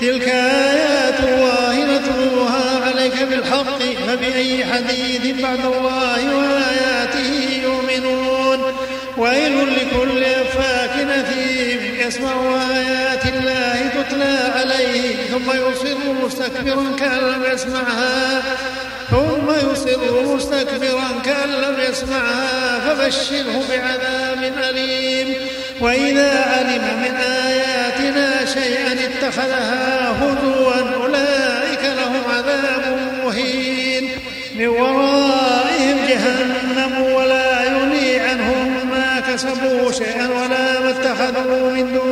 تلك آيات الله نتلوها عليك بالحق فبأي حديث بعد الله وآياته يؤمنون؟ ويل لكل أفاك أثيم يسمع آيات الله تتلى عليه ثم يصر مستكبرا كأن لم يسمعها ثم يصر مستكبرا كأن لم يسمعها فبشره بعذاب أليم. وإذا علم من آياتنا شيئا اتخذها هزوا أولئك لهم عذاب مهين. من ورائهم جهنم ولا يغني عنهم ما كسبوا شيئا ولا ما اتخذوا من دون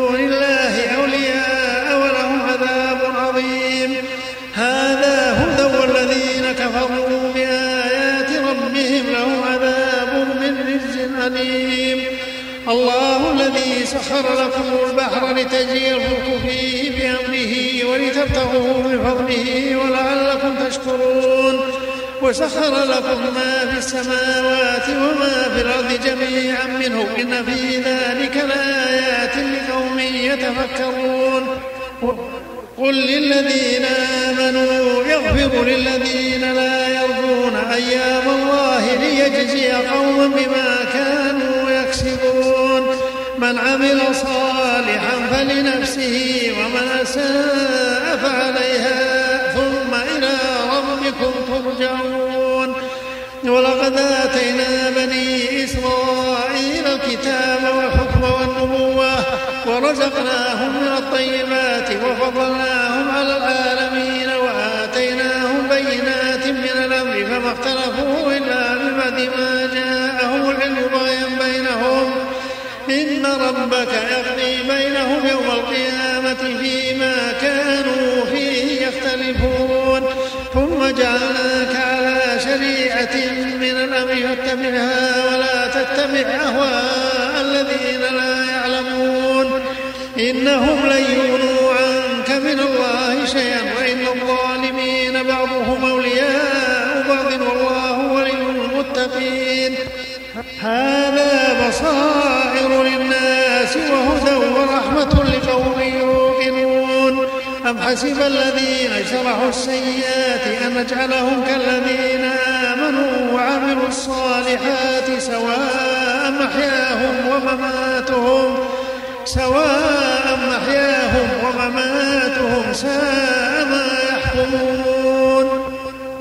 سخر لكم البحر الفلك فيه بأمره ولتبتغوا من فضله ولعلكم تشكرون. وسخر لكم ما في السماوات وما في الأرض جميعا منه. إن في ذلك لآيات لقوم يتفكرون. قل للذين آمنوا يغفر للذين لا يرجون أيام الله ليجزي قوما بما من عمل صالحا فلنفسه ومن أساء فعليها ثم إلى ربكم ترجعون. ولقد آتينا بني إسرائيل الكتاب والحكم والنبوة ورزقناهم من الطيبات وفضلناهم على العالمين وآتيناهم بينات من الأمر فما اختلفوا ربك يقضي بينهم يوم القيامة فيما كانوا فيه يختلفون. ثم جعلناك على شريعة من الأمر فاتبعها ولا تتبع أهواء الذين لا يعلمون. إنهم لن يغنوا عنك من الله شيئا وإن الظالمين بعضهم أولياء بعض والله ولي المتقين. هذا بصائر للناس وهدى ورحمة لقوم يوقنون أم حسب الذين شرحوا السيئات أن نجعلهم كالذين آمنوا وعملوا الصالحات سواء محياهم ومماتهم سواء محياهم ومماتهم ساء ما يحكمون.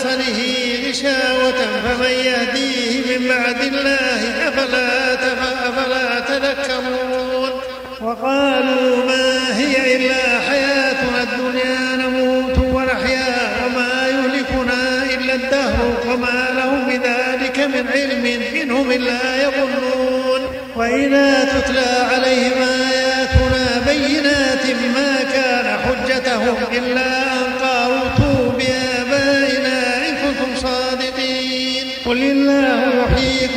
بصره غشاوة فمن يهديه من بعد الله أفلا, أفلا تذكرون؟ وقالوا ما هي إلا حياتنا الدنيا نموت ونحيا وما يهلكنا إلا الدهر وما لهم بذلك من علم إنهم إلا يظنون. وإذا تتلى عليهم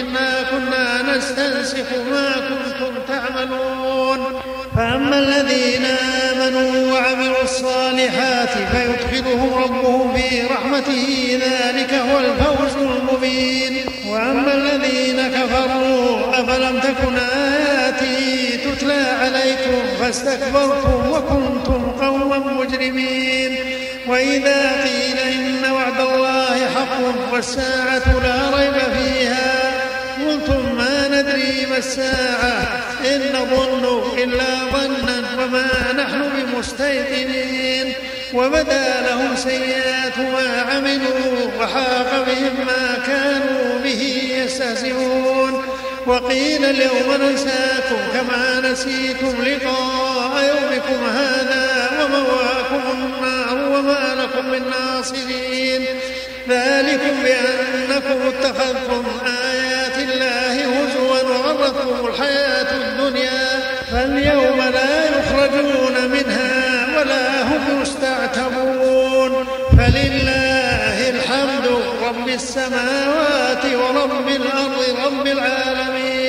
إنا كنا نستنسخ ما كنتم تعملون فأما الذين آمنوا الصالحات فيدخلهم ربهم في رحمته ذلك هو الفوز المبين وأما الذين كفروا أفلم تكن آياتي تتلى عليكم فاستكبرتم وكنتم قوما مجرمين وإذا قيل إن وعد الله حق والساعة لا ريب الساعة إن نظن إلا ظنا وما نحن بمستيقنين. وبدا لهم سيئات ما عملوا وحاق بهم ما كانوا به يستهزئون. وقيل اليوم ننساكم كما نسيتم لقاء يومكم هذا ومواكم النار وما لكم من ناصرين. ذلكم بأنكم اتخذتم لا يخرجون منها ولا هم يستعتبون. فلله الحمد رب السماوات ورب الأرض رب العالمين.